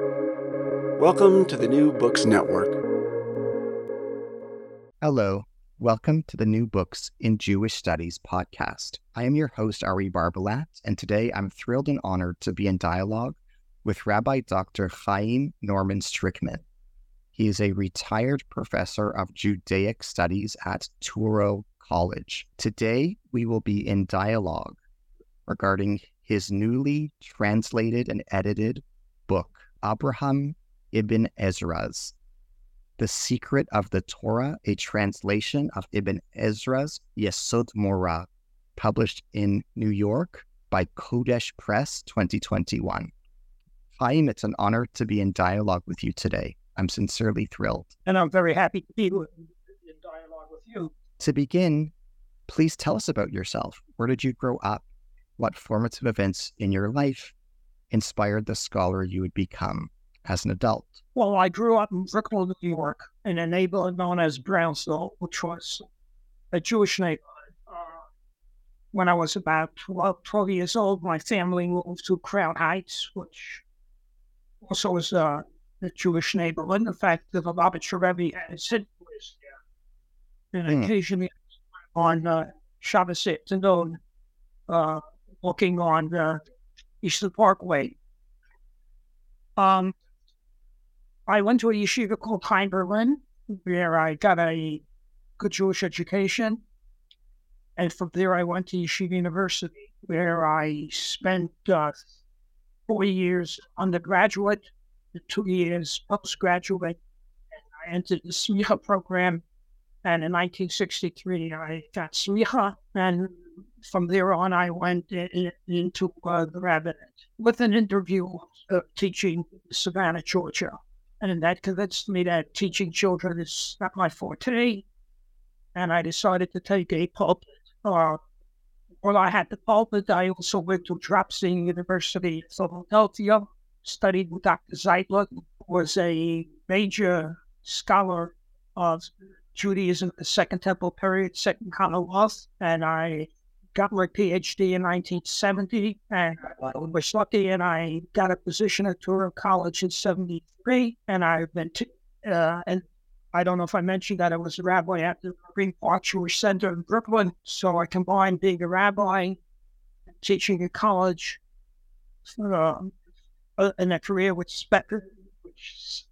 Welcome to the New Books Network. Hello. Welcome to the New Books in Jewish Studies podcast. I am your host, Ari Barbalat, and today I'm thrilled and honored to be in dialogue with Rabbi Dr. Chaim Norman Strickman. He is a retired professor of Judaic studies at Touro College. Today, we will be in dialogue regarding his newly translated and edited book, Abraham ibn Ezra's The Secret of the Torah, a translation of Ibn Ezra's Yesod Mora, published in New York by Kodesh Press 2021. Chaim, it's an honor to be in dialogue with you today. I'm sincerely thrilled. And I'm very happy to be in dialogue with you. To begin, please tell us about yourself. Where did you grow up? What formative events in your life inspired the scholar you would become as an adult? Well, I grew up in Brooklyn, New York, in a neighborhood known as Brownsville, which was a Jewish neighborhood. Uh, when I was about 12, 12, years old, my family moved to Crown Heights, which also was uh, a Jewish neighborhood. In fact, the Lubavitcher Rebbe had his headquarters there. And mm. occasionally on uh, Shabbos afternoon, uh, looking on uh, Eastern Parkway. Um, I went to a yeshiva called Chaim Berlin, where I got a good Jewish education. And from there, I went to Yeshiva University, where I spent uh, four years undergraduate, two years postgraduate. And I entered the Smicha program. And in 1963, I got Smicha. And from there on, I went in, into uh, the rabbinate with an interview of teaching Savannah, Georgia. And that convinced me that teaching children is not my forte. And I decided to take a pulpit. Uh, well, I had the pulpit. I also went to Dropsie University in Philadelphia, studied with Dr. Zeitlin, who was a major scholar of Judaism, the Second Temple period, Second Commonwealth. And I got my PhD in 1970 and I was lucky and I got a position at Touro College in 73. And I've been, t- uh, and I don't know if I mentioned that I was a rabbi at the Marine Park Jewish Center in Brooklyn. So I combined being a rabbi, teaching at college, uh, in a career which, spe- which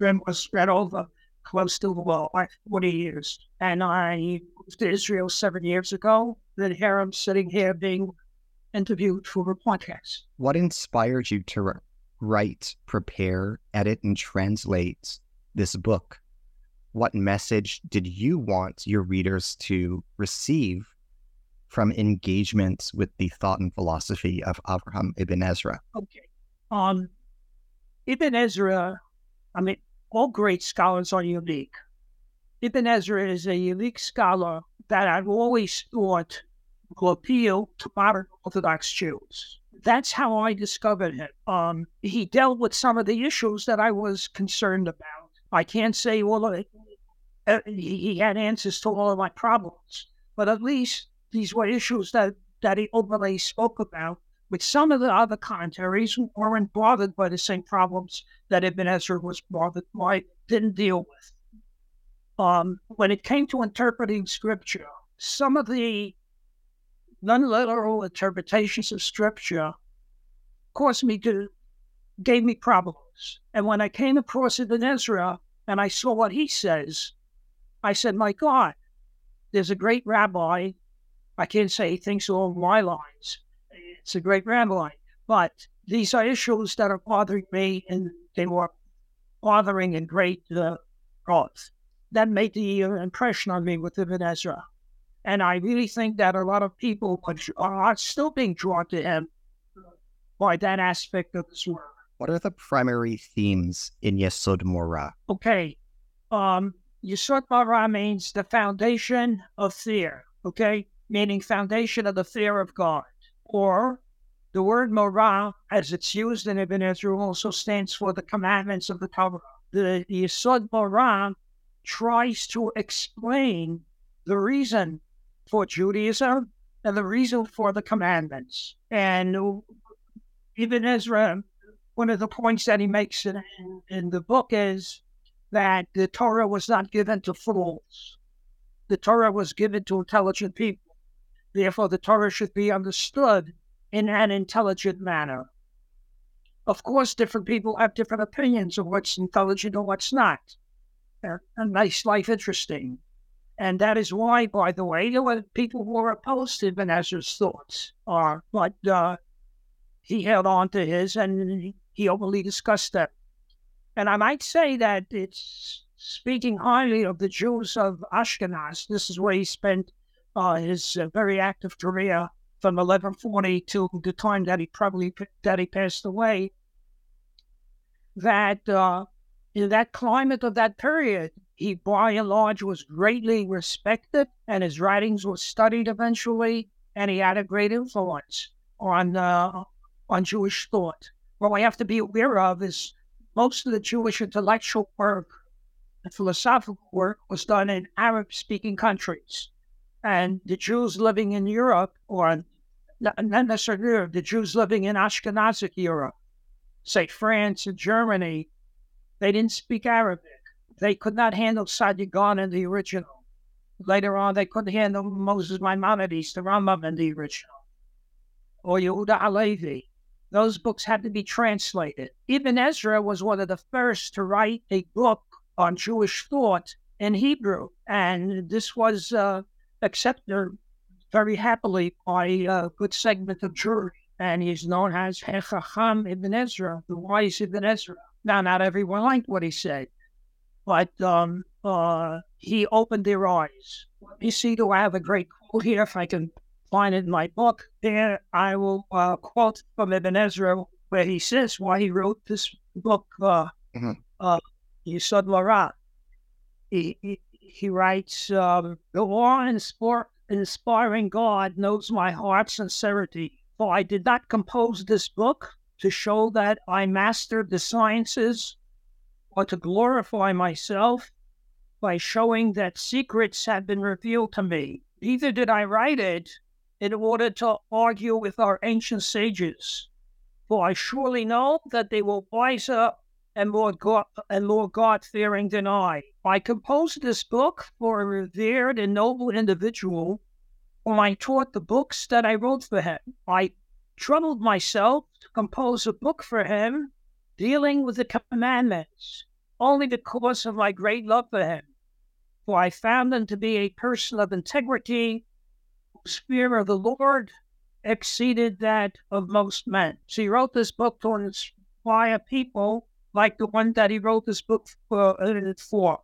was spread over close to well, 40 years. And I moved to Israel seven years ago Then here I'm sitting here being interviewed for a podcast. What inspired you to write, prepare, edit, and translate this book? What message did you want your readers to receive from engagement with the thought and philosophy of Avraham ibn Ezra? Okay. Um, Ibn Ezra, I mean, all great scholars are unique. Ibn Ezra is a unique scholar that I've always thought will appeal to modern Orthodox Jews. That's how I discovered him. Um, he dealt with some of the issues that I was concerned about. I can't say all of it. Uh, he had answers to all of my problems, but at least these were issues that, that he openly spoke about. With some of the other commentaries weren't bothered by the same problems that Ibn Ezra was bothered by, didn't deal with. Um, when it came to interpreting scripture, some of the non-literal interpretations of scripture caused me to gave me problems. And when I came across Ibn Ezra and I saw what he says, I said, "My God, there's a great rabbi. I can't say he thinks along my lines. It's a great rabbi, but these are issues that are bothering me, and they were bothering in great uh, cause." That made the impression on me with Ibn Ezra. And I really think that a lot of people are still being drawn to him by that aspect of his work. What are the primary themes in Yesod Mora? Okay. Um, Yesod Mora means the foundation of fear, okay? Meaning foundation of the fear of God. Or the word Morah, as it's used in Ibn Ezra, also stands for the commandments of the Torah. The Yesod Morah tries to explain the reason for Judaism and the reason for the commandments. And Ibn Ezra one of the points that he makes in, in, in the book is that the Torah was not given to fools. The Torah was given to intelligent people. Therefore, the Torah should be understood in an intelligent manner. Of course, different people have different opinions of what's intelligent or what's not. A nice life interesting. And that is why, by the way, there were people who were opposed to Ibn Ezra's thoughts, are, but uh, he held on to his and he openly discussed them. And I might say that it's speaking highly of the Jews of Ashkenaz. This is where he spent uh, his uh, very active career from 1140 to the time that he probably that he passed away. That uh, in that climate of that period, he by and large was greatly respected, and his writings were studied eventually, and he had a great influence on uh, on Jewish thought. What we have to be aware of is most of the Jewish intellectual work and philosophical work was done in Arab-speaking countries, and the Jews living in Europe, or not necessarily Europe, the Jews living in Ashkenazic Europe, say France and Germany, they didn't speak Arabic they could not handle Saadia in the original. Later on, they couldn't handle Moses Maimonides, the Rambam in the original, or Yehuda Halevi. Those books had to be translated. Ibn Ezra was one of the first to write a book on Jewish thought in Hebrew, and this was uh, accepted very happily by a good segment of Jewry. And he's known as Hechacham Ibn Ezra, the wise Ibn Ezra. Now, not everyone liked what he said but um, uh, he opened their eyes. Let me see, do I have a great quote here? If I can find it in my book, there I will uh, quote from Ibn Ezra where he says why he wrote this book, uh, mm-hmm. uh, Yesod Mora. He, he, he writes, um, The law inspiring God knows my heart's sincerity, for I did not compose this book to show that I mastered the sciences or to glorify myself by showing that secrets had been revealed to me. Neither did I write it in order to argue with our ancient sages, for I surely know that they were wiser and more God and more God fearing than I. I composed this book for a revered and noble individual whom I taught the books that I wrote for him. I troubled myself to compose a book for him dealing with the commandments, only because of my great love for him. For I found him to be a person of integrity, whose fear of the Lord exceeded that of most men. So he wrote this book to inspire people like the one that he wrote this book for. Uh, for.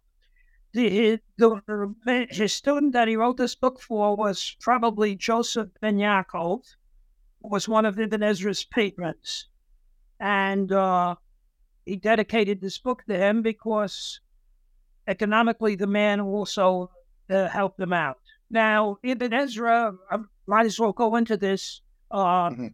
The, the, his student that he wrote this book for was probably Joseph ben Yaakov, was one of Ibn Ezra's patrons. And uh, he dedicated this book to him because economically the man also uh, helped him out. Now, Ibn Ezra, I might as well go into this. Uh, mm-hmm.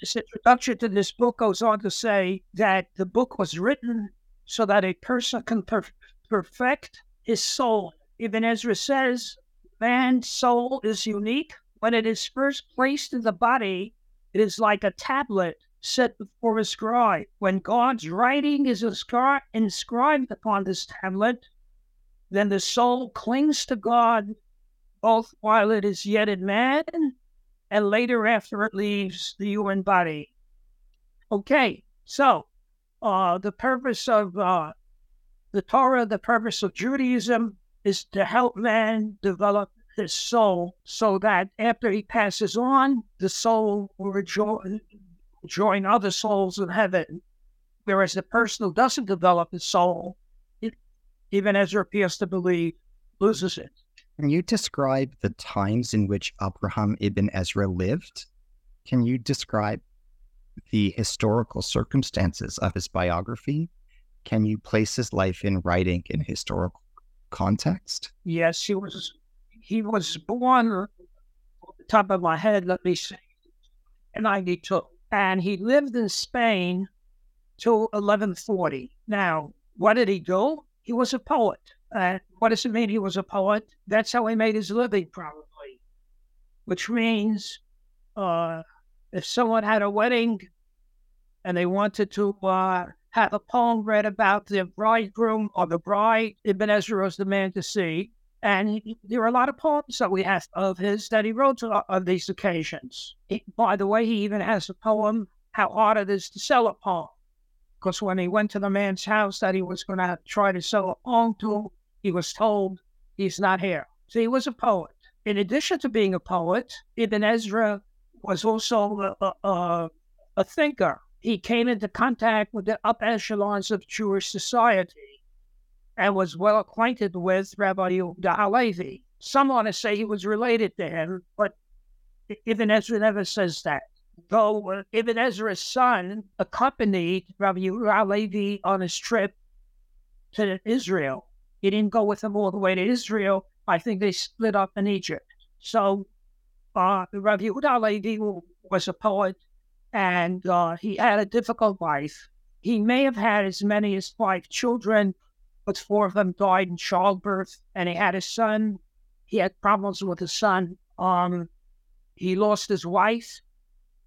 This introduction to this book goes on to say that the book was written so that a person can per- perfect his soul. Ibn Ezra says, man's soul is unique. When it is first placed in the body, it is like a tablet set before a scribe. When God's writing is inscribed upon this tablet, then the soul clings to God both while it is yet in man and later after it leaves the human body. Okay, so uh, the purpose of uh, the Torah, the purpose of Judaism is to help man develop his soul so that after he passes on, the soul will rejoice, join other souls in heaven. Whereas the person who doesn't develop his soul, it, Ibn Ezra appears to believe, loses it. Can you describe the times in which Abraham ibn Ezra lived? Can you describe the historical circumstances of his biography? Can you place his life in writing in historical context? Yes, he was. He was born. top of my head, let me see, in ninety-two and he lived in Spain till 1140. Now, what did he do? He was a poet. Uh, what does it mean he was a poet? That's how he made his living, probably. Which means uh, if someone had a wedding and they wanted to uh, have a poem read about the bridegroom or the bride. Ibn Ezra was the man to see. And he, there are a lot of poems that we have of his that he wrote uh, on these occasions. He, by the way, he even has a poem, How Hard It Is to Sell a Poem. Because when he went to the man's house that he was going to try to sell a poem to, he was told he's not here. So he was a poet. In addition to being a poet, Ibn Ezra was also a, a, a thinker. He came into contact with the upper echelons of Jewish society and was well acquainted with Rabbi Yehuda Halevi. Some want to say he was related to him, but Ibn Ezra never says that. Though uh, Ibn Ezra's son accompanied Rabbi Yehuda Halevi on his trip to Israel. He didn't go with him all the way to Israel. I think they split up in Egypt. So uh, Rabbi Yehuda Halevi was a poet, and uh, he had a difficult life. He may have had as many as five children, but four of them died in childbirth. And he had a son. He had problems with his son. Um, he lost his wife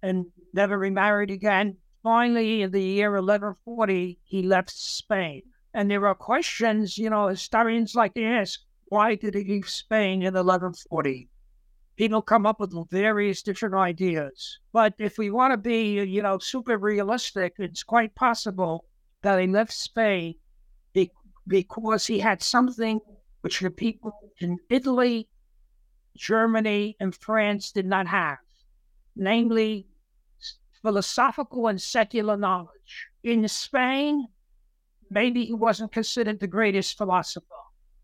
and never remarried again. Finally, in the year 1140, he left Spain. And there are questions, you know, historians like to ask why did he leave Spain in 1140? People come up with various different ideas. But if we want to be, you know, super realistic, it's quite possible that he left Spain because he had something which the people in Italy, Germany, and France did not have, namely philosophical and secular knowledge. In Spain, maybe he wasn't considered the greatest philosopher.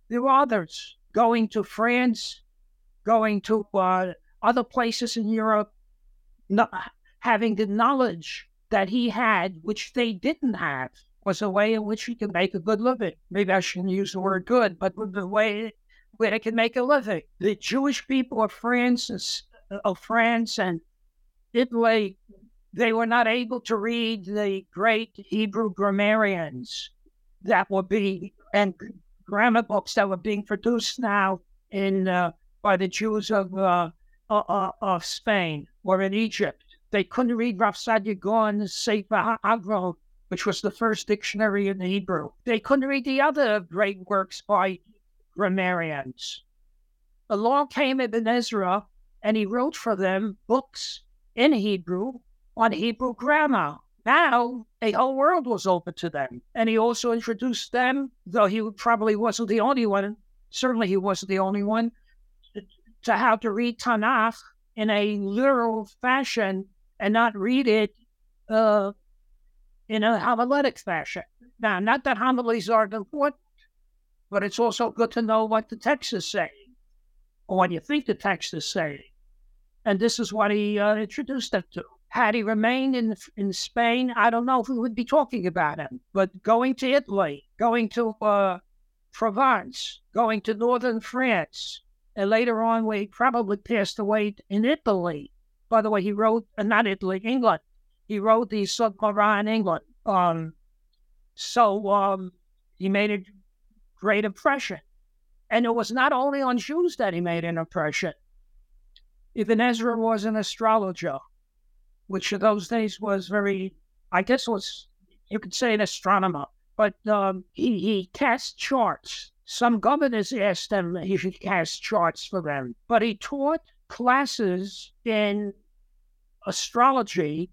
There were others going to France, going to uh, other places in Europe, not having the knowledge that he had, which they didn't have was a way in which he could make a good living. Maybe I shouldn't use the word good, but the way where they could make a living. The Jewish people of France, of France and Italy, they were not able to read the great Hebrew grammarians that were being and grammar books that were being produced now in uh, by the Jews of uh, uh, of Spain or in Egypt. They couldn't read Rav Saadia Sefer HaAgron which was the first dictionary in Hebrew. They couldn't read the other great works by grammarians. Along came Ibn Ezra, and he wrote for them books in Hebrew on Hebrew grammar. Now, a whole world was open to them. And he also introduced them, though he probably wasn't the only one, certainly he wasn't the only one, to how to read Tanakh in a literal fashion and not read it uh, in a homiletic fashion. Now, not that homilies aren't important, but it's also good to know what the text is saying or what you think the text is saying. And this is what he uh, introduced them to. Had he remained in in Spain, I don't know if we would be talking about him. But going to Italy, going to uh, Provence, going to northern France, and later on, we probably passed away in Italy. By the way, he wrote, uh, not Italy, England he wrote the Sugmara in England. Um, so um, he made a great impression. And it was not only on Jews that he made an impression. Ibn Ezra was an astrologer, which in those days was very, I guess was, you could say an astronomer. But um, he, he cast charts. Some governors asked him he should cast charts for them. But he taught classes in astrology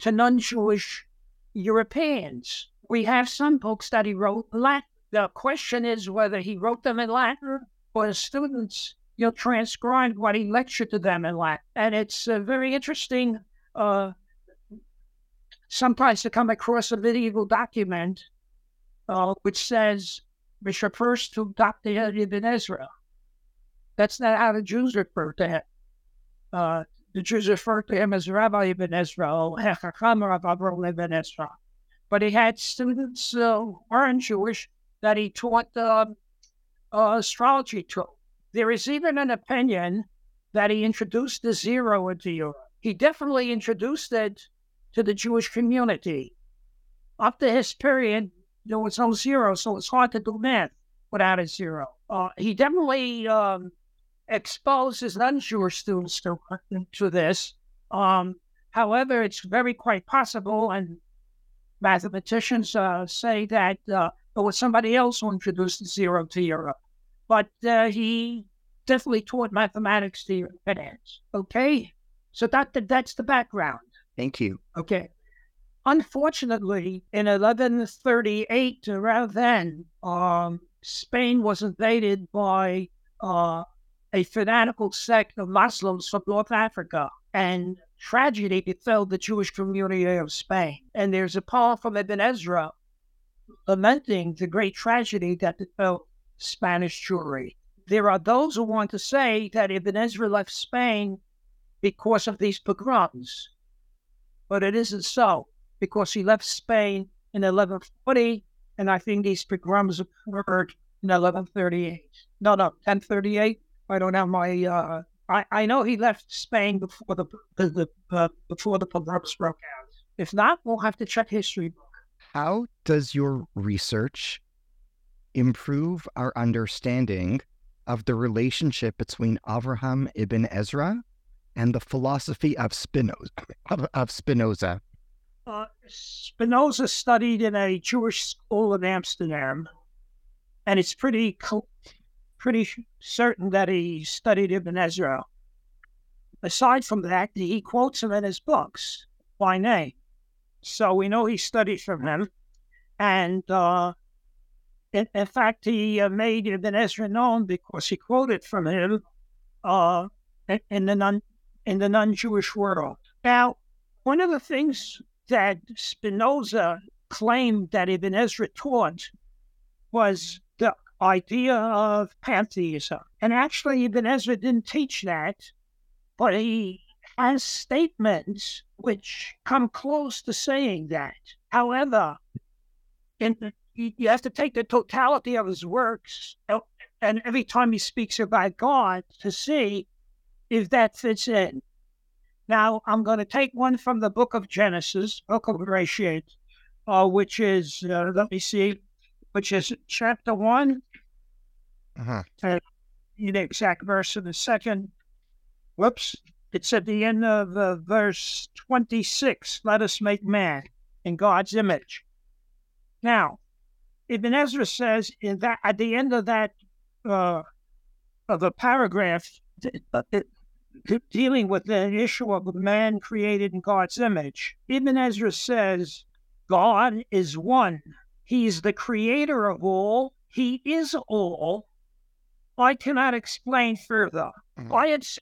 to non Jewish Europeans. We have some books that he wrote in Latin. The question is whether he wrote them in Latin or his students you know, transcribed what he lectured to them in Latin. And it's uh, very interesting uh, sometimes to come across a medieval document uh, which says, which refers to Dr. Ibn Ezra. That's not how the Jews refer to him. The Jews refer to him as Rabbi Ibn Ezra, Hechacham Rabbi Ibn Ezra. But he had students uh, who weren't Jewish that he taught uh, uh, astrology to. There is even an opinion that he introduced the zero into Europe. He definitely introduced it to the Jewish community. Up to his period, there was no zero, so it's hard to do math without a zero. Uh, he definitely um, exposes non-Jewish students to, to this. Um, However, it's very quite possible, and mathematicians uh, say that uh, it was somebody else who introduced zero to Europe. But uh, he definitely taught mathematics to Europeans. Okay, so that that's the background. Thank you. Okay. Unfortunately, in 1138, around then, um, Spain was invaded by uh, a fanatical sect of Muslims from North Africa, and tragedy befell the Jewish community of Spain. And there's a poem from Ibn Ezra lamenting the great tragedy that befell Spanish Jewry. There are those who want to say that Ibn Ezra left Spain because of these pogroms, but it isn't so, because he left Spain in 1140, and I think these pogroms occurred in 1138. No, no, 1038. I don't have my. Uh, I, I know he left Spain before the, the, uh, before the pogroms broke out. If not, we'll have to check history book. How does your research improve our understanding of the relationship between Avraham ibn Ezra and the philosophy of Spinoza? Of, of Spinoza. Uh, Spinoza studied in a Jewish school in Amsterdam, and it's pretty pretty certain that he studied Ibn Ezra. Aside from that, he quotes him in his books by name. So we know he studied from him. And uh, in, in, fact, he uh, made Ibn Ezra known because he quoted from him uh, in, the non, in the non-Jewish world. Now, one of the things that Spinoza claimed that Ibn Ezra taught was idea of pantheism. And actually, Ibn Ezra didn't teach that, but he has statements which come close to saying that. However, in, you have to take the totality of his works, uh, and every time he speaks about God, to see if that fits in. Now, I'm going to take one from the book of Genesis, book of Bereshit, uh, which is, uh, let me see, which is chapter one. Uh-huh. Uh, the exact verse in the second. Whoops. It's at the end of uh, verse 26. Let us make man in God's image. Now, Ibn Ezra says in that at the end of that uh, of the paragraph, uh, dealing with the issue of man created in God's image, Ibn Ezra says God is one. He's the creator of all. He is all. I cannot explain further. Mm-hmm. Why it's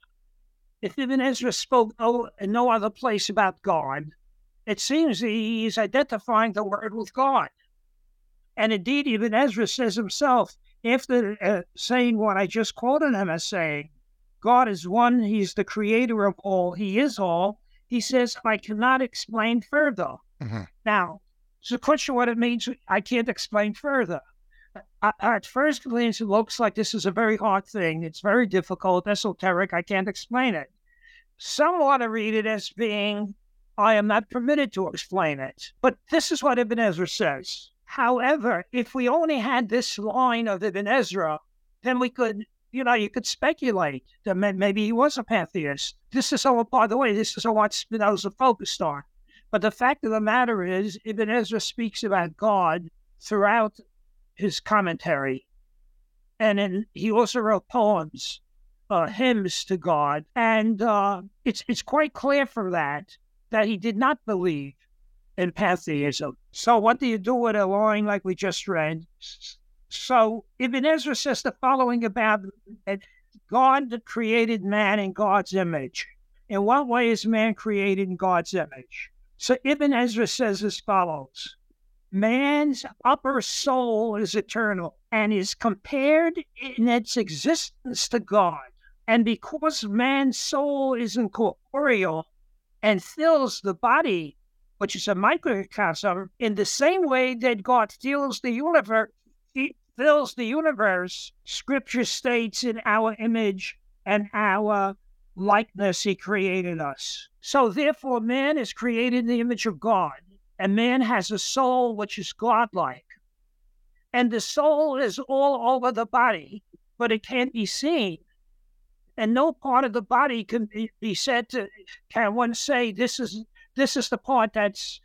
if Ibn Ezra spoke no, in no other place about God, it seems he's identifying the word with God. And indeed, Ibn Ezra says himself, after uh, saying what I just quoted him as saying, God is one, He's the creator of all, He is all, he says, I cannot explain further. Mm-hmm. Now, it's a question what it means, I can't explain further at first glance, it looks like this is a very hard thing. It's very difficult, esoteric. I can't explain it. Some want to read it as being, I am not permitted to explain it. But this is what Ibn Ezra says. However, if we only had this line of Ibn Ezra, then we could, you know, you could speculate that maybe he was a pantheist. This is all, by the way, this is what Spinoza focused on. But the fact of the matter is, Ibn Ezra speaks about God throughout his commentary. And then he also wrote poems, uh, hymns to God. And uh, it's, it's quite clear from that that he did not believe in pantheism. So, what do you do with a line like we just read? So, Ibn Ezra says the following about God that created man in God's image. In what way is man created in God's image? So, Ibn Ezra says as follows man's upper soul is eternal and is compared in its existence to God. And because man's soul is incorporeal and fills the body, which is a microcosm, in the same way that God fills the universe, fills the universe, Scripture states in our image and our likeness he created us. So therefore, man is created in the image of God. And man has a soul which is godlike. And the soul is all over the body, but it can't be seen. and no part of the body can be, be said to can one say this is this is the part that's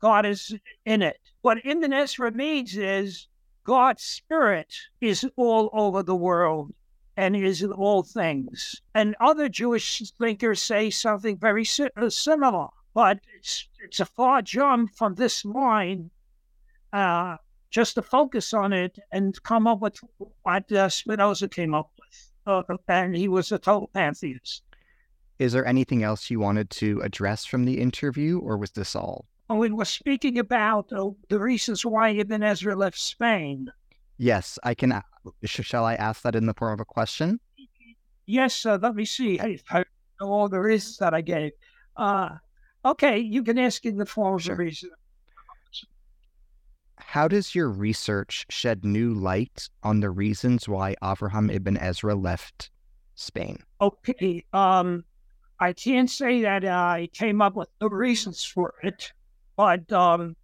God is in it. What Ibn Ezra means is God's spirit is all over the world and is in all things. And other Jewish thinkers say something very uh, similar, but it's, it's a far jump from this line uh, just to focus on it and come up with what uh, Spinoza came up with. Uh, and he was a total pantheist. Is there anything else you wanted to address from the interview, or was this all? Oh, we were speaking about uh, the reasons why Ibn Ezra left Spain. Yes, I can. Shall I ask that in the form of a question? Yes, uh, let me see. I, I know all there is that I gave. Uh, okay, you can ask in the form of reason. How does your research shed new light on the reasons why Avraham ibn Ezra left Spain? Okay, um, I can't say that I came up with the reasons for it, but um,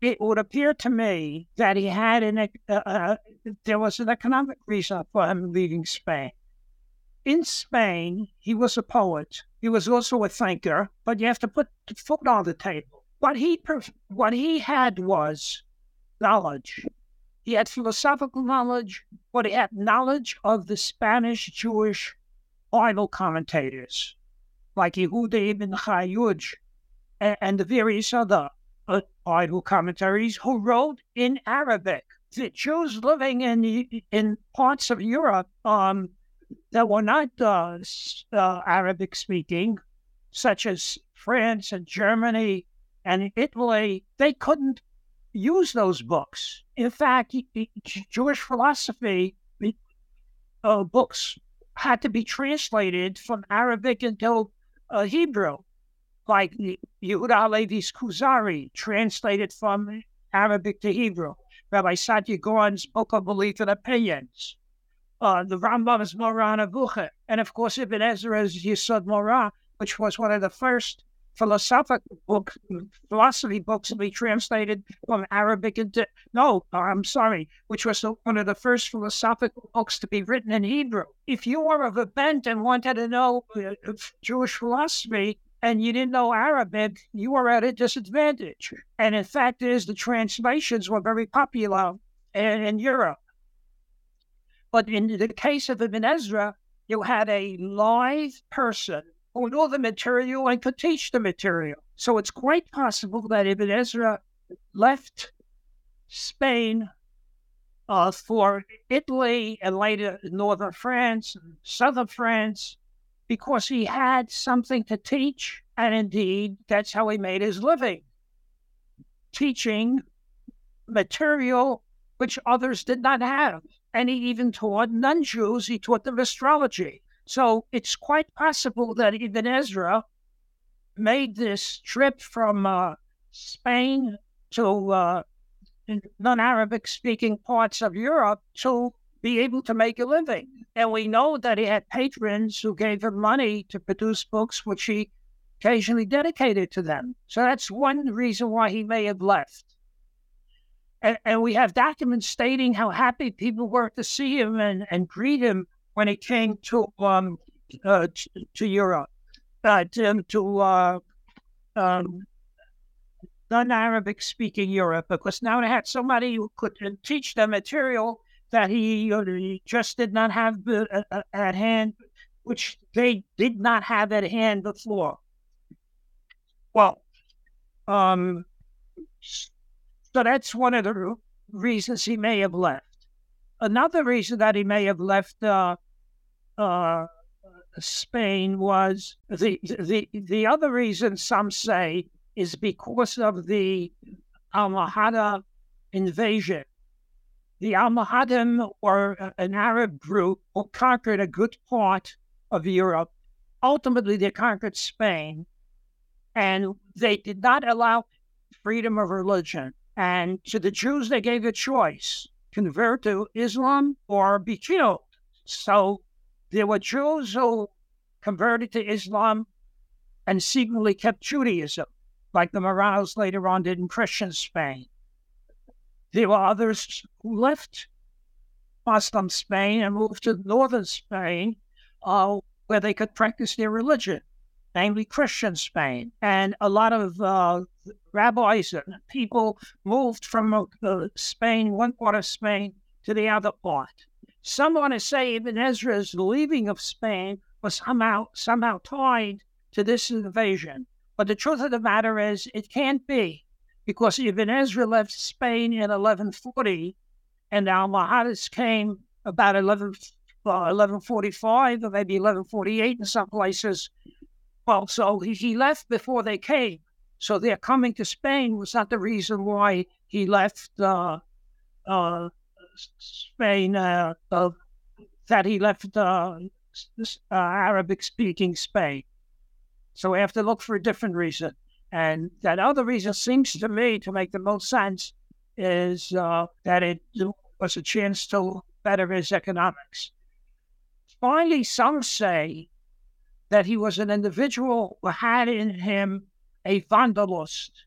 it would appear to me that he had an uh, uh, there was an economic reason for him leaving Spain. In Spain, he was a poet. He was also a thinker, but you have to put food on the table. What he what he had was knowledge. He had philosophical knowledge, but he had knowledge of the Spanish Jewish Bible commentators, like Yehuda ibn Chayuj and, and the various other uh, Bible commentaries who wrote in Arabic. The Jews living in in parts of Europe um, that were not uh, uh, Arabic speaking, such as France and Germany and Italy, they couldn't use those books. In fact, Jewish philosophy uh, books had to be translated from Arabic into uh, Hebrew, like Yehuda Levi's Kuzari, translated from Arabic to Hebrew. Rabbi Saadia Gaon's Book of Belief and Opinions, uh, the Rambam's Moreh Nevuchim, and of course Ibn Ezra's Yesod Mora, which was one of the first philosophical books, philosophy books to be translated from Arabic into, no, I'm sorry, which was one of the first philosophical books to be written in Hebrew. If you were of a bent and wanted to know uh, Jewish philosophy, and you didn't know Arabic, you were at a disadvantage. And in fact, is the translations were very popular in, in Europe. But in the case of Ibn Ezra, you had a live person who knew the material and could teach the material. So it's quite possible that Ibn Ezra left Spain uh, for Italy and later northern France and southern France because he had something to teach. And indeed, that's how he made his living teaching material which others did not have. And he even taught non Jews, he taught them astrology. So it's quite possible that Ibn Ezra made this trip from uh, Spain to uh, non Arabic speaking parts of Europe to be able to make a living. And we know that he had patrons who gave him money to produce books, which he occasionally dedicated to them. So that's one reason why he may have left. And, and we have documents stating how happy people were to see him and, and greet him when he came to um, uh, to, to, Europe, uh, to, uh, um, non-Arabic speaking Europe, because now they had somebody who could uh, teach them material that he, he just did not have uh, at hand, which they did not have at hand before. Well, um, so that's one of the reasons he may have left. Another reason that he may have left uh, uh, Spain was the the the other reason some say is because of the Almohad invasion. The Almohadim were an Arab group who conquered a good part of Europe. Ultimately, they conquered Spain, and they did not allow freedom of religion. And to the Jews, they gave a choice convert to Islam or be killed. So there were Jews who converted to Islam and secretly kept Judaism, like the Marranos later on did in Christian Spain. There were others who left Muslim Spain and moved to northern Spain, uh, where they could practice their religion, namely Christian Spain. And a lot of uh, rabbis and people moved from Spain, one part of Spain, to the other part. Some want to say Ibn Ezra's leaving of Spain was somehow somehow tied to this invasion. But the truth of the matter is, it can't be, because Ibn Ezra left Spain in 1140, and Almohades came about 11, uh, 1145 or maybe 1148 in some places. Well, so he, he left before they came. So their coming to Spain was not the reason why he left uh, uh, Spain, uh, that he left uh, uh, Arabic speaking Spain. So we have to look for a different reason. And that other reason seems to me to make the most sense is uh, that it was a chance to better his economics. Finally, some say that he was an individual who had in him a wanderlust.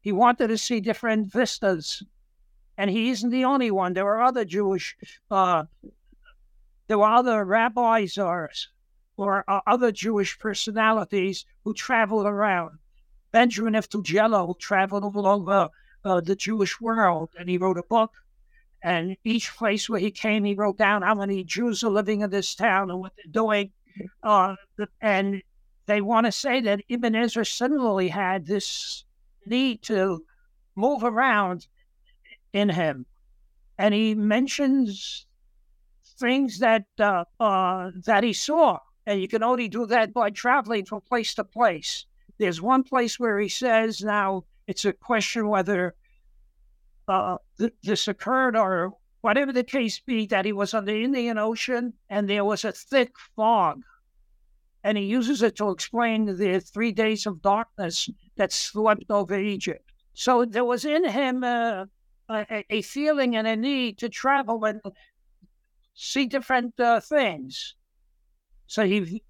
He wanted to see different vistas. And he isn't the only one. There were other Jewish, uh, there were other rabbis or, or uh, other Jewish personalities who traveled around. Benjamin of Tudela traveled all over uh, the Jewish world, and he wrote a book. And each place where he came, he wrote down how many Jews are living in this town and what they're doing. Uh, and they want to say that Ibn Ezra similarly had this need to move around in him. And he mentions things that uh, uh, that he saw, and you can only do that by traveling from place to place. There's one place where he says, now it's a question whether uh, th- this occurred or whatever the case be, that he was on the Indian Ocean and there was a thick fog. And he uses it to explain the three days of darkness that swept over Egypt. So there was in him uh, a, a, feeling and a need to travel and see different uh, things. So he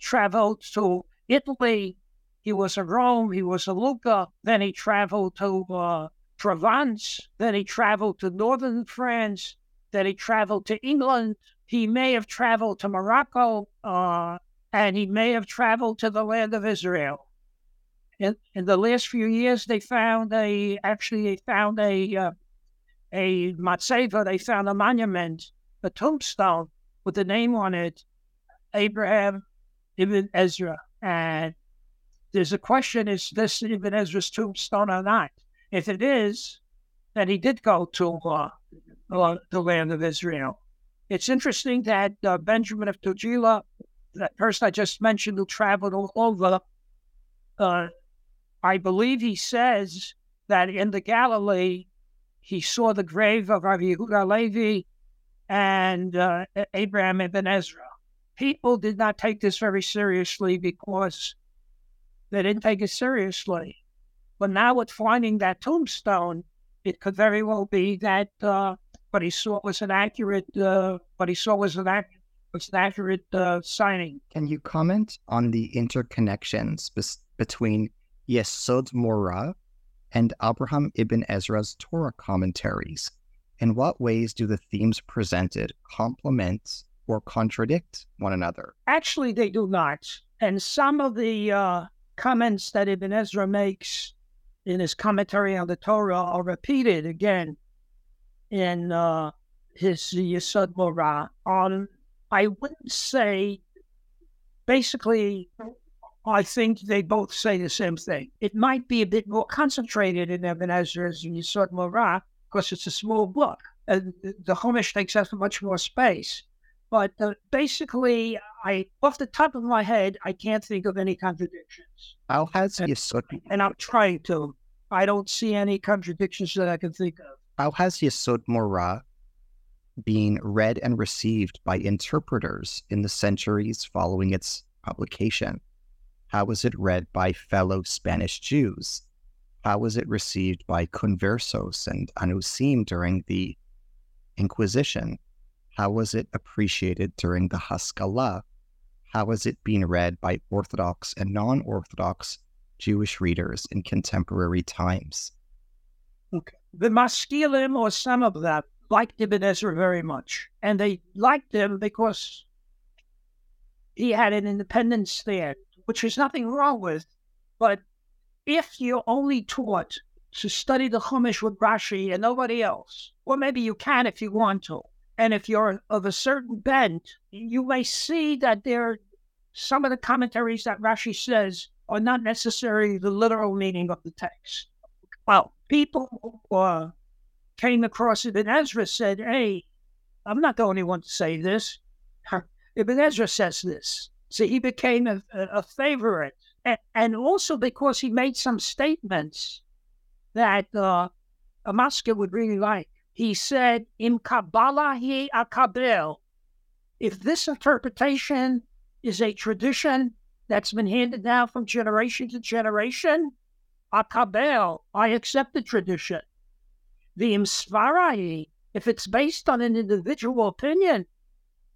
traveled to Italy, he was in Rome, he was in Lucca, then he traveled to uh, Provence, then he traveled to northern France, then he traveled to England. He may have traveled to Morocco, uh, and he may have traveled to the land of Israel. In, in the last few years, they found a actually they found a uh, a matzeva. They found a monument, a tombstone with the name on it, Abraham Ibn Ezra, and there's a question: Is this Ibn Ezra's tombstone or not? If it is, then he did go to uh, uh, the land of Israel. It's interesting that uh, Benjamin of Tudela, that person I just mentioned who traveled all over, uh, I believe he says that in the Galilee, he saw the grave of Rabbi Yehuda Levi and uh, Abraham ibn Ezra. People did not take this very seriously because they didn't take it seriously. But now with finding that tombstone, it could very well be that uh, what he saw was an accurate. Uh, what he saw was an, ac- was an accurate uh, signing. Can you comment on the interconnections bes- between Yesod Mora and Abraham ibn Ezra's Torah commentaries? In what ways do the themes presented complement or contradict one another? Actually, they do not. And some of the uh, comments that Ibn Ezra makes in his commentary on the Torah are repeated again in uh, his Yesod Mora. On, I wouldn't say, basically, I think they both say the same thing. It might be a bit more concentrated in Ibn Ezra's Yesod Mora because it's a small book. And the Chumash takes up much more space. But uh, basically, I, off the top of my head, I can't think of any contradictions. How has and, Yesod... and I'm trying to. I don't see any contradictions that I can think of. How has Yesod Mora been read and received by interpreters in the centuries following its publication? How was it read by fellow Spanish Jews? How was it received by conversos and anusim during the Inquisition? How was it appreciated during the Haskalah? How was it being read by Orthodox and non Orthodox Jewish readers in contemporary times? Okay. The Maskilim, or some of them, liked Ibn Ezra very much. And they liked him because he had an independence there, which is nothing wrong with. But if you're only taught to study the Chumash with Rashi and nobody else, or maybe you can if you want to, and if you're of a certain bent, you may see that there some of the commentaries that Rashi says are not necessarily the literal meaning of the text. Well, people who uh, came across Ibn Ezra said, Hey, I'm not the only one to say this. Ibn Ezra says this. So he became a, a favorite. And, also because he made some statements that uh, Amaska would really like. He said, Im Kabbalah hi akabel. If this interpretation is a tradition that's been handed down from generation to generation, akabel, I accept the tradition. The imsvarai, if it's based on an individual opinion,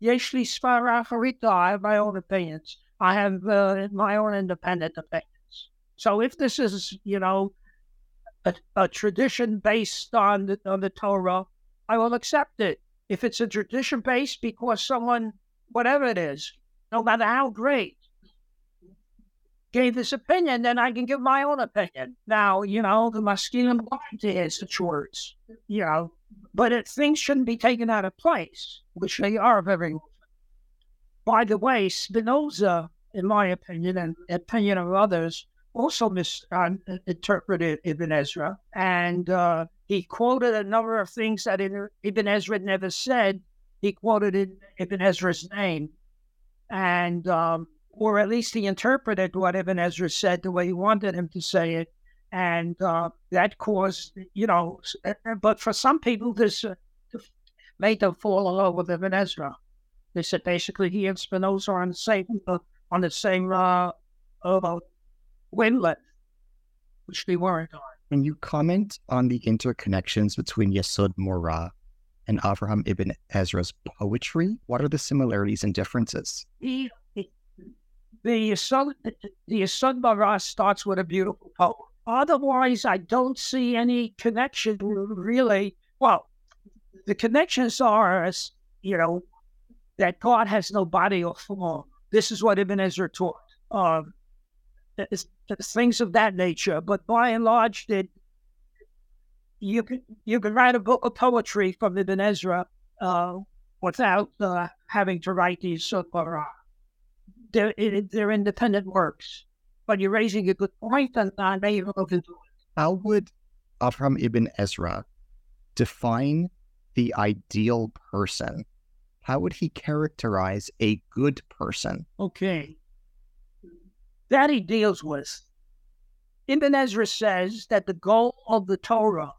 yeshli svara harita, I have my own opinions. I have uh, my own independent opinions. So if this is, you know, a, a tradition based on the, on the Torah, I will accept it. If it's a tradition based because someone, whatever it is, no matter how great, gave this opinion, then I can give my own opinion. Now, you know, the masculine blind to his words, you know, but it, things shouldn't be taken out of place, which they are often. By the way, Spinoza, in my opinion, and opinion of others, also misinterpreted Ibn Ezra, and uh, he quoted a number of things that Ibn Ezra never said. He quoted in Ibn Ezra's name, and um, or at least he interpreted what Ibn Ezra said the way he wanted him to say it, and uh, that caused, you know. Uh, uh, but for some people, this uh, made them fall in love with Ibn Ezra. They said basically he and Spinoza are on the same on the same uh, uh, wavelength, which they weren't on. Can you comment on the interconnections between Yesod Mora and Avraham ibn Ezra's poetry? What are the similarities and differences? He, the Yesod, the Mora starts with a beautiful poem. Otherwise, I don't see any connection really. Well, the connections are, you know, that God has no body or form. This is what Ibn Ezra taught. Um, things of that nature. But by and large, that you can you can write a book of poetry from Ibn Ezra uh, without uh, having to write these Sukharah. They're, they're independent works. But you're raising a good point, and I may move into it. How would Avraham ibn Ezra define the ideal person? How would he characterize a good person? Okay that he deals with. Ibn Ezra says that the goal of the Torah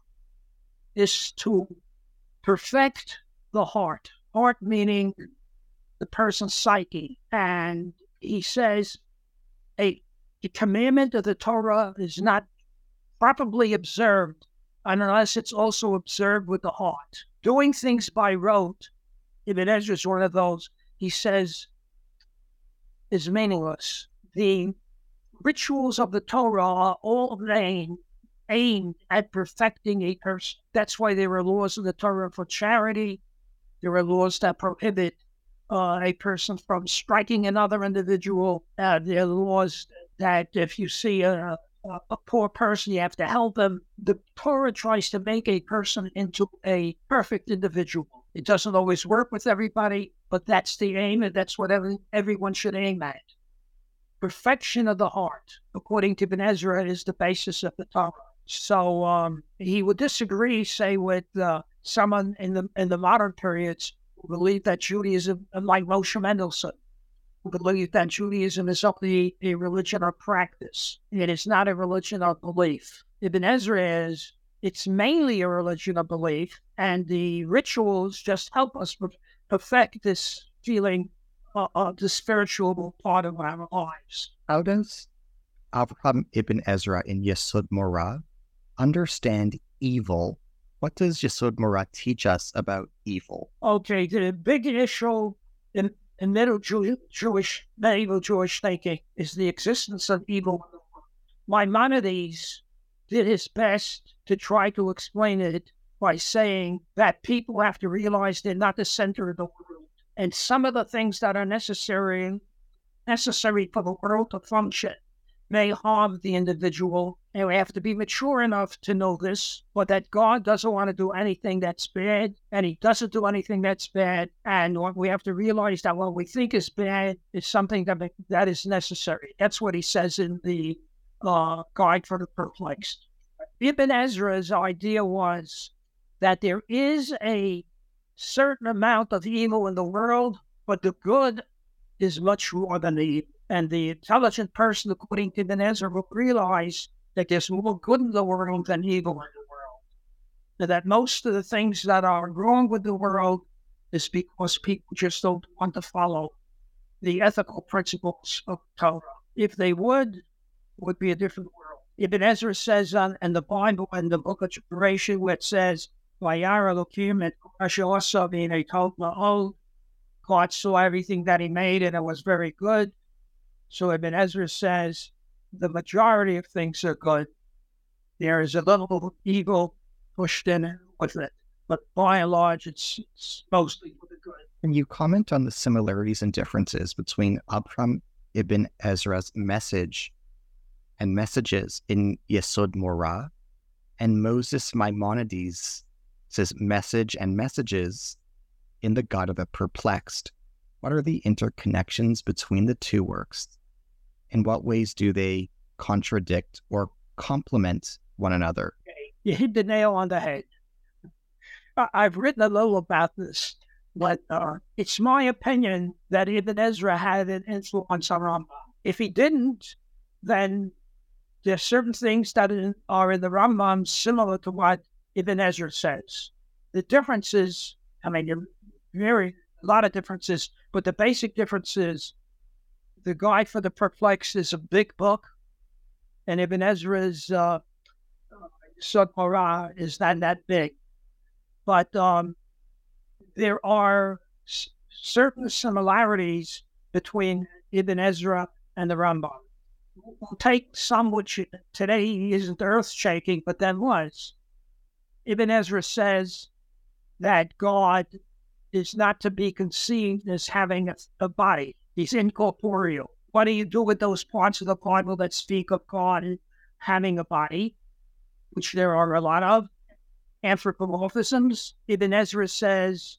is to perfect the heart, heart meaning the person's psyche. And he says a, a commandment of the Torah is not properly observed unless it's also observed with the heart. Doing things by rote, Ibn Ezra is one of those, he says, is meaningless the rituals of the Torah are all aimed, aimed at perfecting a person. That's why there are laws in the Torah for charity. There are laws that prohibit uh, a person from striking another individual. Uh, there are laws that if you see a, a, a poor person, you have to help them. The Torah tries to make a person into a perfect individual. It doesn't always work with everybody, but that's the aim, and that's what every, everyone should aim at perfection of the heart, according to Ben Ezra, is the basis of the Torah. So um, he would disagree, say, with uh, someone in the in the modern periods who believe that Judaism, like Moshe Mendelssohn, who believe that Judaism is only a religion of practice. It is not a religion of belief. Ibn Ezra is it's mainly a religion of belief, and the rituals just help us perfect this feeling uh, the spiritual part of our lives. How does Abraham ibn Ezra in Yesod Mora understand evil? What does Yesod Mora teach us about evil? Okay, the big issue in, in middle Jew, Jewish, medieval Jewish thinking is the existence of evil. Maimonides did his best to try to explain it by saying that people have to realize they're not the center of the world and some of the things that are necessary necessary for the world to function may harm the individual. And we have to be mature enough to know this, but that God doesn't want to do anything that's bad, and He doesn't do anything that's bad. And we have to realize that what we think is bad is something that, that is necessary. That's what He says in the uh, Guide for the Perplexed. Ibn Ezra's idea was that there is a certain amount of evil in the world, but the good is much more than the evil. And the intelligent person, according to Ibn Ezra, will realize that there's more good in the world than evil in the world. And that most of the things that are wrong with the world is because people just don't want to follow the ethical principles of Torah. If they would, it would be a different world. Ibn Ezra says on in the Bible in the book of Revelation where it says, Vayara Lokim et also being a told God saw everything that he made and it was very good. So Ibn Ezra says the majority of things are good. There is a little evil pushed in with it, but by and large, it's, it's mostly for the good. Can you comment on the similarities and differences between Abraham Ibn Ezra's message and messages in Yesod Mora and Moses Maimonides' says message and messages in the Guide of the Perplexed. What are the interconnections between the two works? In what ways do they contradict or complement one another? You hit the nail on the head. I've written a little about this, but uh, it's my opinion that Ibn Ezra had an influence on Rambam. If he didn't, then there's certain things that are in the Rambam similar to what Ibn Ezra says. The differences, I mean, very a lot of differences, but the basic difference is the Guide for the Perplexed is a big book, and Ibn Ezra's uh, Mora is not that big. But um, there are s- certain similarities between Ibn Ezra and the Rambam. We'll take some which today isn't earth shaking, but then was. Ibn Ezra says that God is not to be conceived as having a, a body. He's incorporeal. What do you do with those parts of the Bible that speak of God having a body, which there are a lot of? Anthropomorphisms. Ibn Ezra says,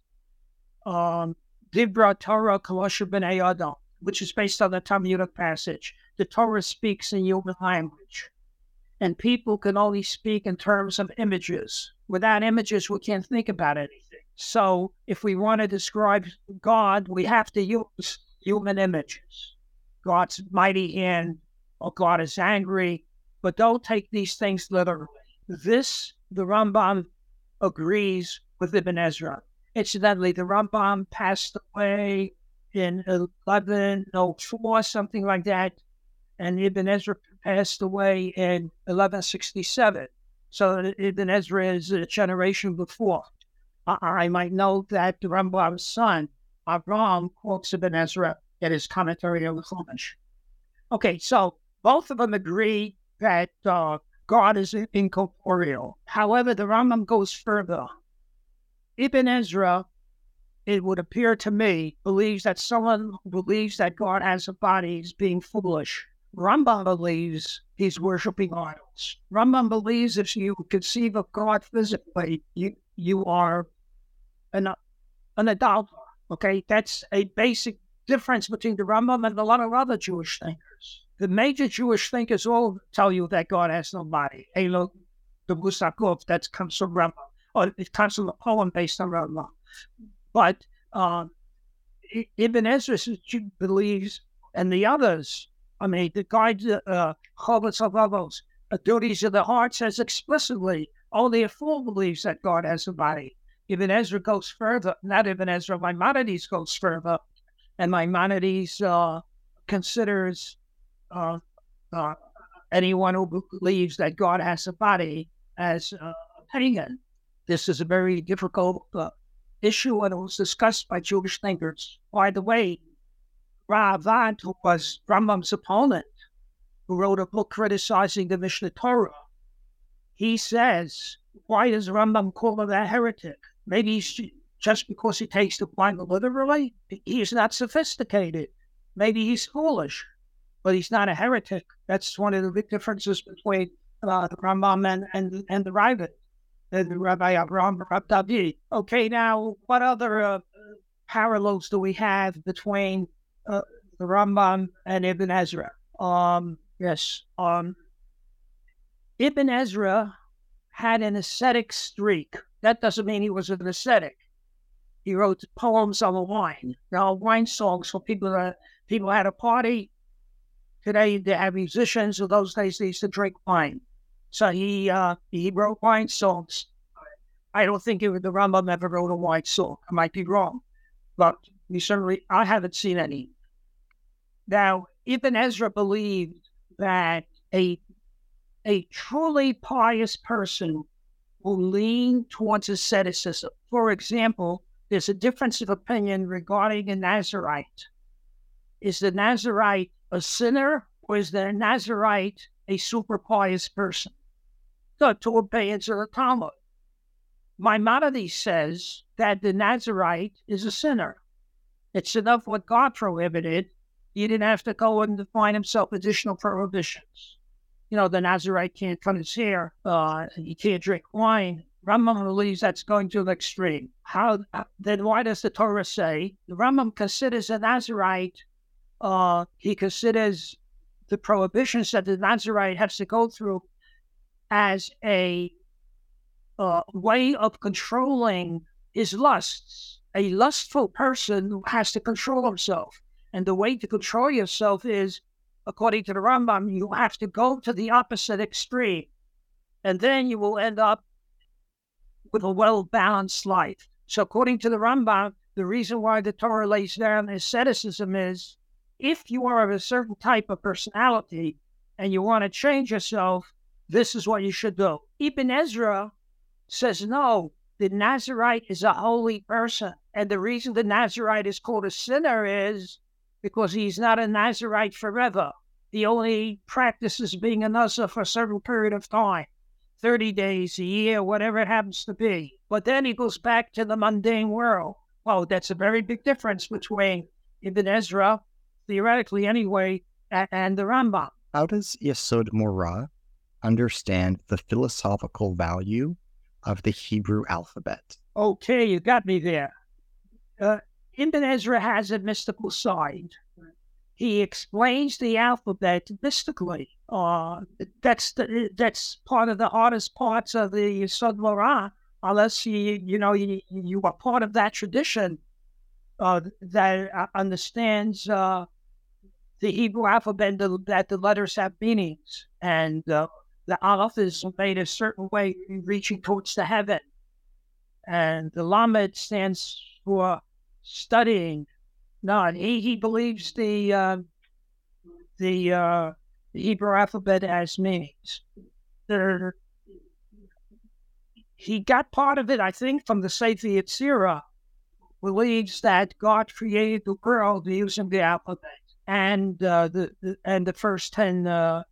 um, Dibra Torah Kalosha B'nai Adam, which is based on the Talmudic passage. The Torah speaks in human language, and people can only speak in terms of images. Without images, we can't think about anything. So if we want to describe God, we have to use human images. God's mighty hand, or God is angry, but don't take these things literally. This, the Rambam agrees with Ibn Ezra. Incidentally, the Rambam passed away in 1104, something like that, and Ibn Ezra passed away in 1167. So Ibn Ezra is a generation before. I might note that the Rambam's son, Avram, quotes Ibn Ezra in his commentary on the Chumash. Okay, so both of them agree that uh, God is incorporeal. However, the Rambam goes further. Ibn Ezra, it would appear to me, believes that someone who believes that God has a body is being foolish. Rambam believes he's worshiping idols. Rambam believes if you conceive of God physically, you, you are an, an adulterer. Okay, that's a basic difference between the Rambam and a lot of other Jewish thinkers. The major Jewish thinkers all tell you that God has no body. Elo, the Musakov, that comes from Rambam, or it comes from a poem based on Rambam. But um, Ibn Ezra believes, and the others, I mean, the guide, uh, Chovos HaLevavos, duties of the heart says explicitly, only a fool believes that God has a body. Ibn Ezra goes further, not Ibn Ezra, Maimonides goes further, and Maimonides uh, considers uh, uh, anyone who believes that God has a body as a pagan. This is a very difficult uh, issue, and it was discussed by Jewish thinkers. By the way, Ravad, who was Rambam's opponent, who wrote a book criticizing the Mishneh Torah, he says, why does Rambam call him a heretic? Maybe he's just because he takes the Bible literally, he is not sophisticated. maybe he's foolish, but he's not a heretic. That's one of the big differences between uh, the Rambam and, and, and the and the Rabbi Abraham Rabdavi. Okay, now what other uh, parallels do we have between uh, the Rambam and Ibn Ezra? Um, yes, um, Ibn Ezra had an ascetic streak. That doesn't mean he was an ascetic. He wrote poems on the wine. Now, wine songs for people that people had a party. Today they have musicians. In those days they used to drink wine. So he uh, he wrote wine songs. I don't think it, was the Rambam ever wrote a wine song. I might be wrong, but we certainly I haven't seen any. Now, Ibn Ezra believed that a a truly pious person will lean towards asceticism. For example, there's a difference of opinion regarding a Nazarite. Is the Nazarite a sinner or is the Nazarite a super pious person? The two opinions of the Talmud. Maimonides says that the Nazarite is a sinner. It's enough what God prohibited. He didn't have to go and define himself additional prohibitions you know, the Nazarite can't cut his hair, uh, he can't drink wine. Rambam believes that's going to the extreme. How then? Why does the Torah say the Rambam considers a Nazarite? Uh, he considers the prohibitions that the Nazarite has to go through as a uh, way of controlling his lusts. A lustful person has to control himself, and the way to control yourself is according to the Rambam, you have to go to the opposite extreme. And then you will end up with a well balanced life. So, according to the Rambam, the reason why the Torah lays down asceticism is if you are of a certain type of personality and you want to change yourself, this is what you should do. Ibn Ezra says, no, the Nazarite is a holy person. And the reason the Nazarite is called a sinner is because he's not a Nazarite forever. He only practices being a Nazar for a certain period of time 30 days, a year, whatever it happens to be. But then he goes back to the mundane world. Well, that's a very big difference between Ibn Ezra, theoretically anyway, and the Rambam. How does Yesod Mora understand the philosophical value of the Hebrew alphabet? Okay, you got me there. Uh, Ibn Ezra has a mystical side. He explains the alphabet mystically. Uh, that's the, that's part of the hardest parts of the Mora, unless you you know you, you are part of that tradition uh, that uh, understands uh, the Hebrew alphabet that the letters have meanings, and uh, the Aleph is made a certain way, reaching towards the heaven, and the Lamed stands for studying. No, he, he believes the uh, the, uh, Hebrew alphabet has meanings. There, he got part of it, I think, from the Sefer Yetzirah, believes that God created the world using the alphabet and uh, the, the, and the first ten uh,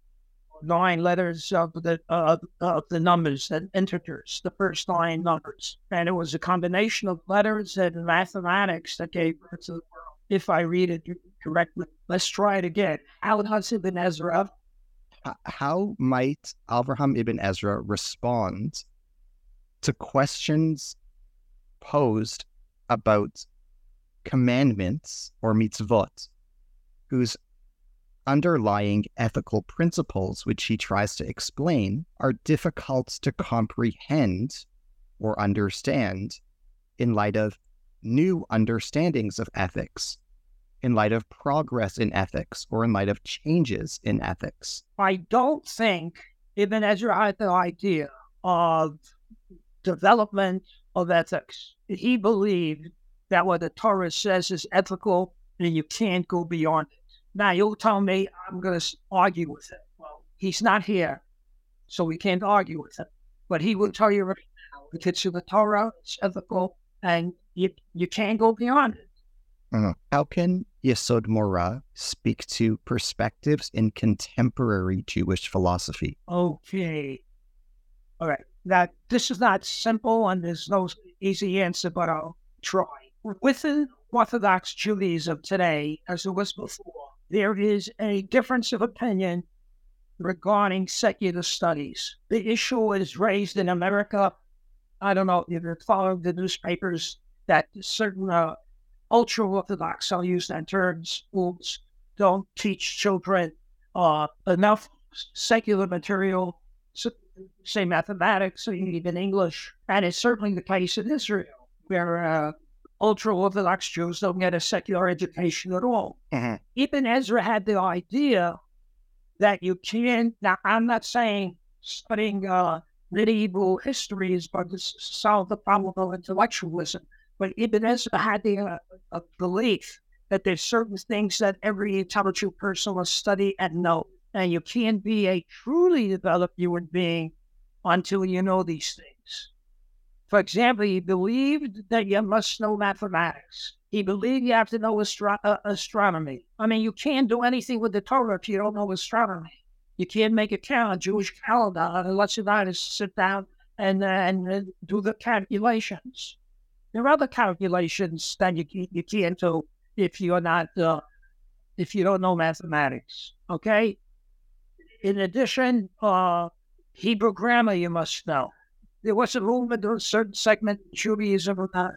nine letters of the uh, of the numbers and integers, the first nine numbers, and it was a combination of letters and mathematics that gave birth to the world. If I read it correctly, let's try it again. Al ibn Ezra. How might Avraham ibn Ezra respond to questions posed about commandments or mitzvot, whose underlying ethical principles, which he tries to explain, are difficult to comprehend or understand in light of new understandings of ethics, in light of progress in ethics, or in light of changes in ethics. I don't think even Ibn Ezra had the idea of development of ethics. He believed that what the Torah says is ethical and you can't go beyond it. Now you'll tell me I'm going to argue with him. Well, he's not here, so we can't argue with him. But he will tell you right now, of the Torah, it's ethical, and you you can't go beyond it. Uh-huh. How can Yesod Mora speak to perspectives in contemporary Jewish philosophy? Okay. All right. That this is not simple and there's no easy answer, but I'll try. Within Orthodox Judaism today as it was before. There is a difference of opinion regarding secular studies. The issue is raised in America. I don't know if you're following the newspapers that certain uh, ultra Orthodox, I'll use that term, schools don't teach children uh, enough secular material, say mathematics or even English. And it's certainly the case in Israel, where uh, ultra Orthodox Jews don't get a secular education at all. Mm-hmm. Ibn Ezra had the idea that you can. Now, I'm not saying studying uh, medieval history is going to solve the problem of intellectualism, but Ibn Ezra had the uh, belief that there's certain things that every intelligent person must study and know. And you can't be a truly developed human being until you know these things. For example, he believed that you must know mathematics. He believed you have to know astro- uh, astronomy. I mean, you can't do anything with the Torah if you don't know astronomy. You can't make a calendar, Jewish calendar unless you know sit down and, uh, and do the calculations. There are other calculations that you, you can't do if you're not uh, if you don't know mathematics. Okay. In addition, uh, Hebrew grammar you must know there was a movement or a certain segment of Judaism uh,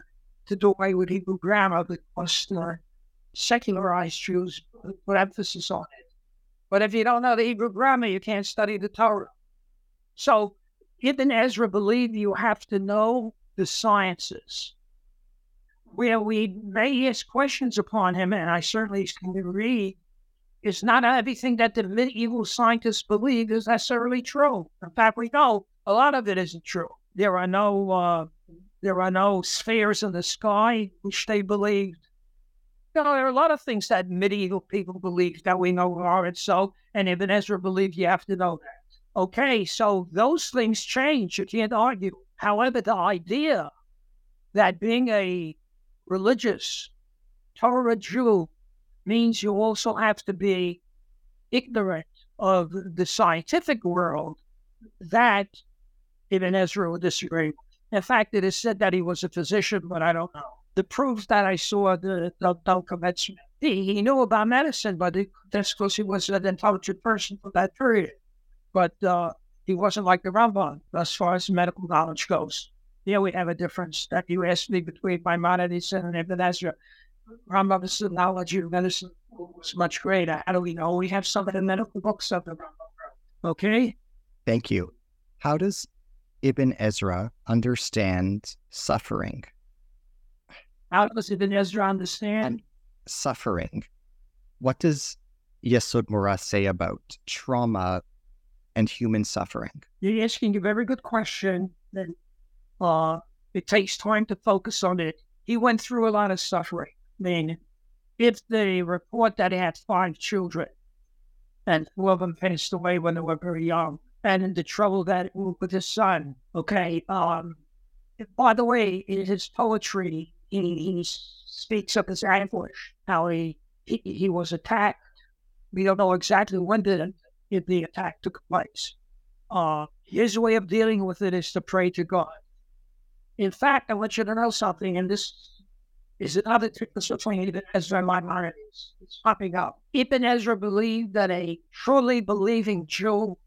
to do away with Hebrew grammar because uh, secularized Jews put emphasis on it. But if you don't know the Hebrew grammar, you can't study the Torah. So Ibn Ezra believed you have to know the sciences. Where we may ask questions upon him, and I certainly can agree, is not everything that the medieval scientists believe is necessarily true. In fact, we know a lot of it isn't true. There are no uh, there are no spheres in the sky, which they believed. Know, there are a lot of things that medieval people believed that we know aren't so, and Ibn Ezra believed you have to know that. Okay, so those things change. You can't argue. However, the idea that being a religious Torah Jew means you also have to be ignorant of the scientific world, that Ibn Ezra would disagree. In fact, it is said that he was a physician, but I don't know. The proof that I saw the, the don't. He, he knew about medicine, but it, that's because he was an intelligent person for that period. But uh, he wasn't like the Rambam as far as medical knowledge goes. Here we have a difference that you asked me between Maimonides and Ibn Ezra. Rambam's knowledge of medicine was much greater. How do we know? We have some of the medical books of the Rambam. Okay? Thank you. How does Ibn Ezra understand suffering? How does Ibn Ezra understand suffering? What does Yesod Mora say about trauma and human suffering? You're asking a very good question. That uh, it takes time to focus on it. He went through a lot of suffering. I mean, if they report that he had five children and four of them passed away when they were very young, and in the trouble that with his son. Okay. Um, by the way, in his poetry, he, he speaks of his anguish, how he, he, he was attacked. We don't know exactly when the, the attack took place. Uh, his way of dealing with it is to pray to God. In fact, I want you to know something, and this is another between Ibn Ezra and Maimonides. It's popping up. Ibn Ezra believed that a truly believing Jew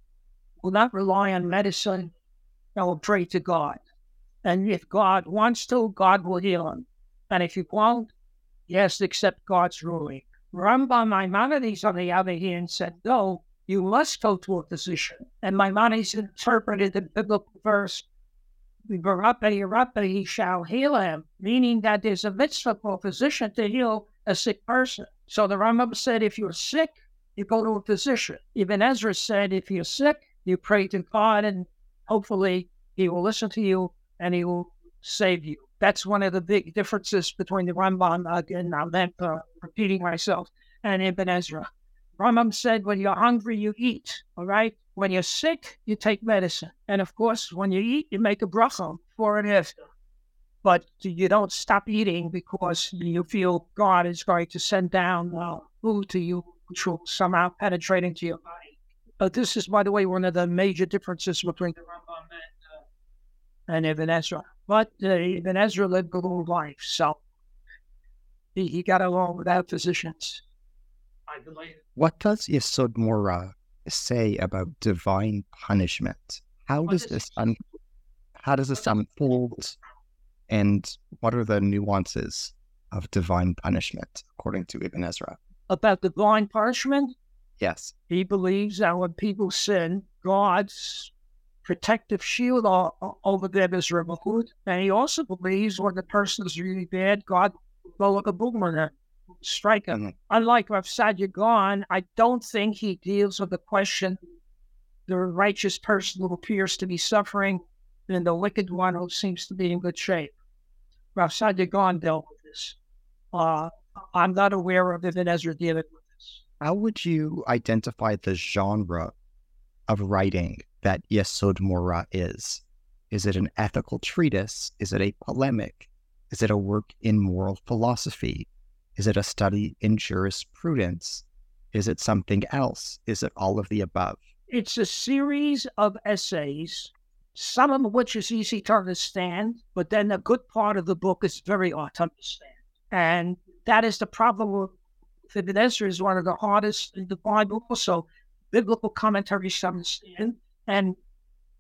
will not rely on medicine. I will pray to God. And if God wants to, God will heal him. And if you won't, yes, accept God's ruling. Rambam Maimonides, on the other hand, said, no, you must go to a physician. And Maimonides interpreted the biblical verse, he shall heal him, meaning that there's a mitzvah for a physician to heal a sick person. So the Rambam said, if you're sick, you go to a physician. Even Ezra said, if you're sick, you pray to God, and hopefully He will listen to you and He will save you. That's one of the big differences between the Rambam, again, I'm uh, repeating myself, and Ibn Ezra. Rambam said, when you're hungry, you eat, all right? When you're sick, you take medicine. And of course, when you eat, you make a bracha for and after. But you don't stop eating because you feel God is going to send down uh, food to you, which will somehow penetrate into your body. But this is, by the way, one of the major differences between the Rambam and, uh, and Ibn Ezra. But uh, Ibn Ezra lived a long life, so he, he got along without physicians. I believe. What does Yesod Mora say about divine punishment? How What does this un- how does this unfold, and what are the nuances of divine punishment according to Ibn Ezra? About divine punishment, Yes. he believes that when people sin, God's protective shield o- over them is removed. And he also believes when the person is really bad, God will like a boomerang, strike him. Mhm. Unlike Rav Saadia I don't think he deals with the question the righteous person who appears to be suffering and the wicked one who seems to be in good shape. Rav Saadia Gaon dealt with this. Uh, I'm not aware of Ibn Ezra dealing with this. How would you identify the genre of writing that Yesod Mora is? Is it an ethical treatise? Is it a polemic? Is it a work in moral philosophy? Is it a study in jurisprudence? Is it something else? Is it all of the above? It's a series of essays, some of which is easy to understand, but then a good part of the book is very hard to understand. And that is the problem with Ibn Ezra is one of the hardest in the Bible. Also, biblical commentaries to understand, and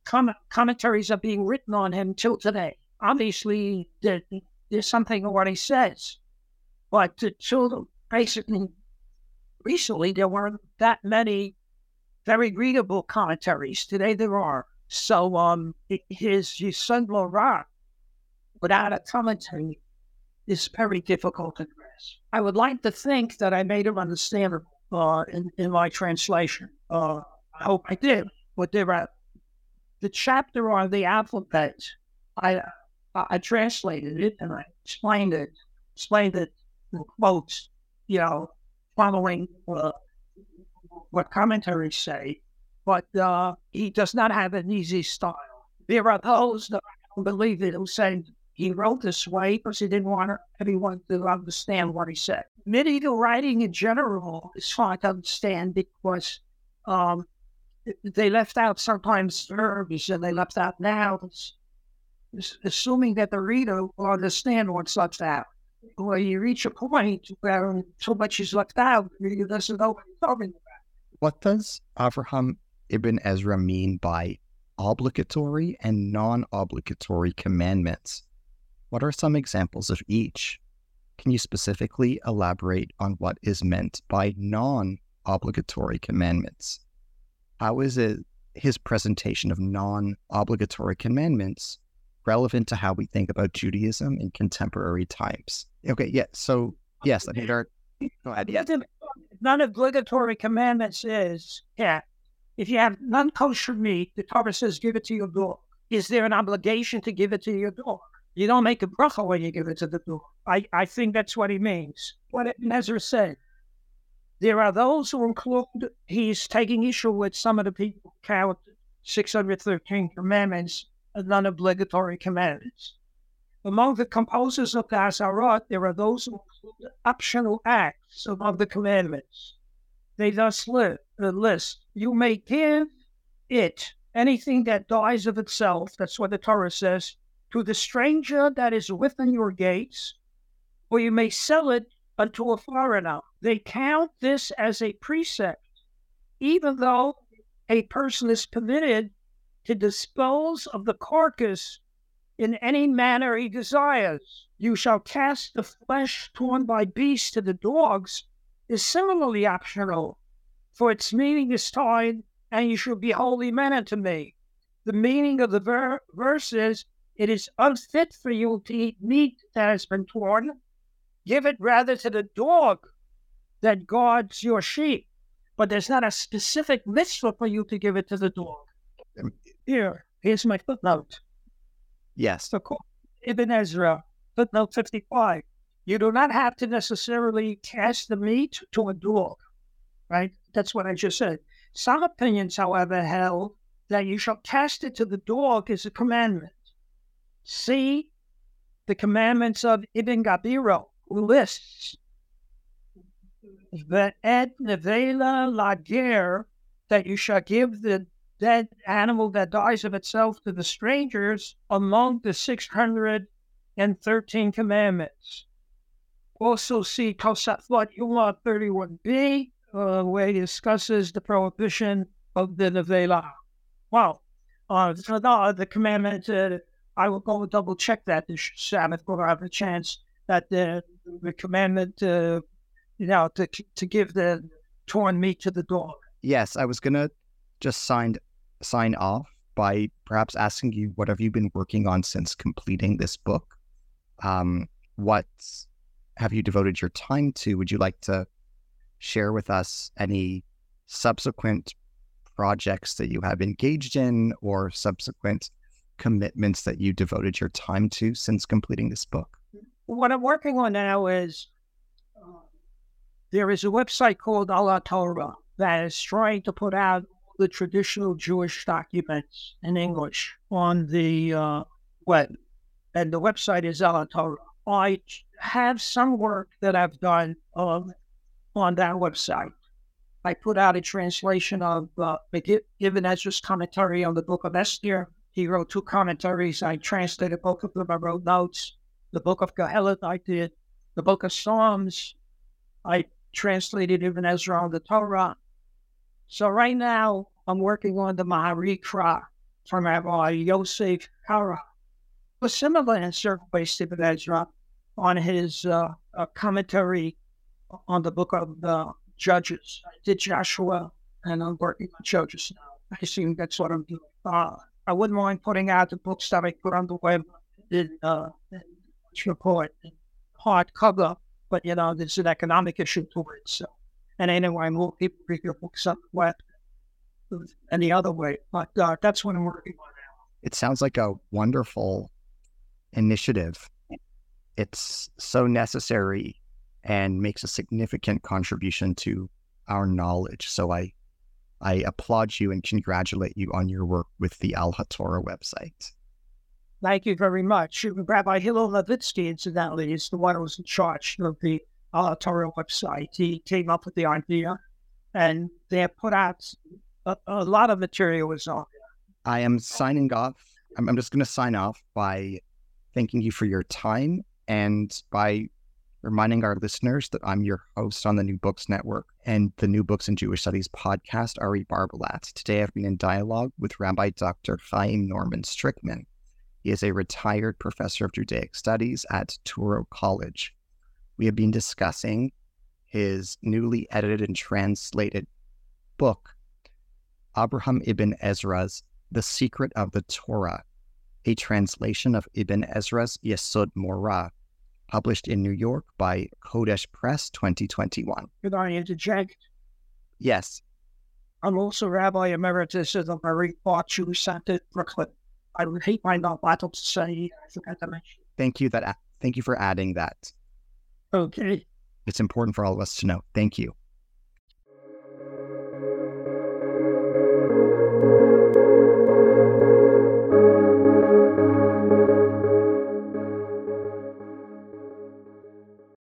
com- commentaries are being written on him till today. Obviously, there, there's something in what he says, but until basically recently, there weren't that many very readable commentaries. Today there are. So um his Yisod Ra without a commentary is very difficult to grasp. I would like to think that I made him understandable uh, in, in my translation. Uh, I hope I did. But there are the chapter on the alphabet. I I, translated it and I explained it, explained it quotes, you know, following uh, what commentaries say, but uh, he does not have an easy style. There are those that believe it who say he wrote this way because he didn't want everyone to understand what he said. Medieval writing in general is hard to understand because um, they left out sometimes verbs and they left out nouns, assuming that the reader will understand what's left out. Well, you reach a point where so much is left out, you doesn't know what you're talking about. What does Avraham Ibn Ezra mean by obligatory and non obligatory commandments? What are some examples of each? Can you specifically elaborate on what is meant by non obligatory commandments? How is it his presentation of non obligatory commandments relevant to how we think about Judaism in contemporary times? Okay, yeah, so yes, I mean, there, go ahead. Yeah, non-obligatory commandments is, yeah, if you have non-kosher meat, the Torah says give it to your dog. Is there an obligation to give it to your dog? You don't make a bracha when you give it to the dog. I, I think that's what he means. What Ezra said. There are those who include, he's taking issue with some of the people count 613 commandments as non-obligatory commandments. Among the composers of the Azharot, there are those who include optional acts among the commandments. They thus uh, list you may give it anything that dies of itself, that's what the Torah says, to the stranger that is within your gates, or you may sell it unto a foreigner. They count this as a precept, even though a person is permitted to dispose of the carcass in any manner he desires. You shall cast the flesh torn by beasts to the dogs is similarly optional, for its meaning is tied, and you shall be holy men unto me. The meaning of the ver- verse is, it is unfit for you to eat meat that has been torn. Give it rather to the dog that guards your sheep. But there's not a specific mitzvah for you to give it to the dog. Here, here's my footnote. Yes. So Ibn Ezra, footnote 55. You do not have to necessarily cast the meat to a dog, right? That's what I just said. Some opinions, however, held that you shall cast it to the dog as a commandment. See the commandments of Ibn Gabirol, who lists the et nevela lager, that you shall give the dead animal that dies of itself to the strangers among the 613 commandments. also see Tosafot Yuma 31b, uh, where he discusses the prohibition of the Nevela. Wow. Uh, so the, the commandment, uh, I will go and double check that this Sabbath if I have a chance, that the, the commandment, uh, you know, to, to give the torn meat to the dog. Yes, I was going to just sign, sign off by perhaps asking you what have you been working on since completing this book? Um, what have you devoted your time to? Would you like to share with us any subsequent projects that you have engaged in or subsequent commitments that you devoted your time to since completing this book? What I'm working on now is there is a website called Al HaTorah that is trying to put out the traditional Jewish documents in English on the uh, web. And the website is Al HaTorah. I have some work that I've done um, on that website. I put out a translation of uh, Ezra's commentary on the book of Esther. He wrote two commentaries. I translated both of them. I wrote notes. The book of Kohelet I did. The book of Psalms, I translated Ibn Ezra on the Torah. So right now, I'm working on the Mahari Kara from Rabbi Yosef Kara. A similar in certain ways to Ibn Ezra on his uh, uh, commentary on the book of the Judges. I did Joshua, and I'm working on Judges now. I assume that's what I'm doing. Uh, I wouldn't mind putting out the books that I put on the web in, uh, in report, but you know, there's an economic issue to it. So, and anyway, more people read your books on the web any other way. But uh, that's what I'm working on now. It sounds like a wonderful initiative. It's so necessary and makes a significant contribution to our knowledge. So I I applaud you and congratulate you on your work with the Al HaTorah website. Thank you very much. Rabbi Hillel Novetsky, incidentally, is the one who was in charge of the Al HaTorah website. He came up with the idea, and they have put out a, a lot of material is on. I am signing off. I'm, I'm just going to sign off by thanking you for your time and by reminding our listeners that I'm your host on the New Books Network and the New Books in Jewish Studies podcast, Ari Barbalat. Today I've been in dialogue with Rabbi Dr. Chaim Norman Strickman. He is a retired professor of Judaic studies at Touro College. We have been discussing his newly edited and translated book, Abraham ibn Ezra's The Secret of the Torah, a translation of Ibn Ezra's Yesod Mora, published in New York by Kodesh Press 2021. Could I interject? Yes. I'm also Rabbi Emeritus of the Marine Park Jewish Center, Brooklyn. I would hate my not vital to say, I to mention. Thank you that thank you for adding that. Okay. It's important for all of us to know. Thank you.